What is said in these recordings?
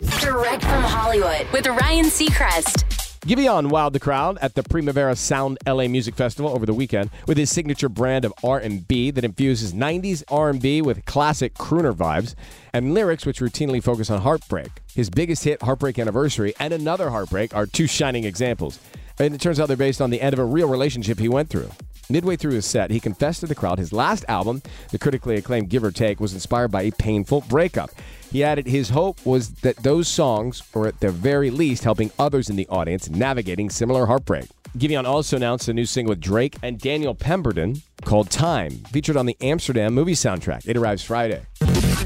Direct from Hollywood with Ryan Seacrest. Giveon wowed the crowd at the Primavera Sound LA Music Festival over the weekend with his signature brand of R&B that infuses 90s R&B with classic crooner vibes and lyrics which routinely focus on heartbreak. His biggest hit, Heartbreak Anniversary, and Another Heartbreak are two shining examples. And it turns out they're based on the end of a real relationship he went through. Midway through his set, he confessed to the crowd his last album, the critically acclaimed Give or Take, was inspired by a painful breakup. He added his hope was that those songs were at the very least helping others in the audience navigating similar heartbreak. Giveon also announced a new single with Drake and Daniel Pemberton called Time, featured on the Amsterdam movie soundtrack. It arrives Friday.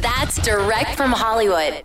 That's direct from Hollywood.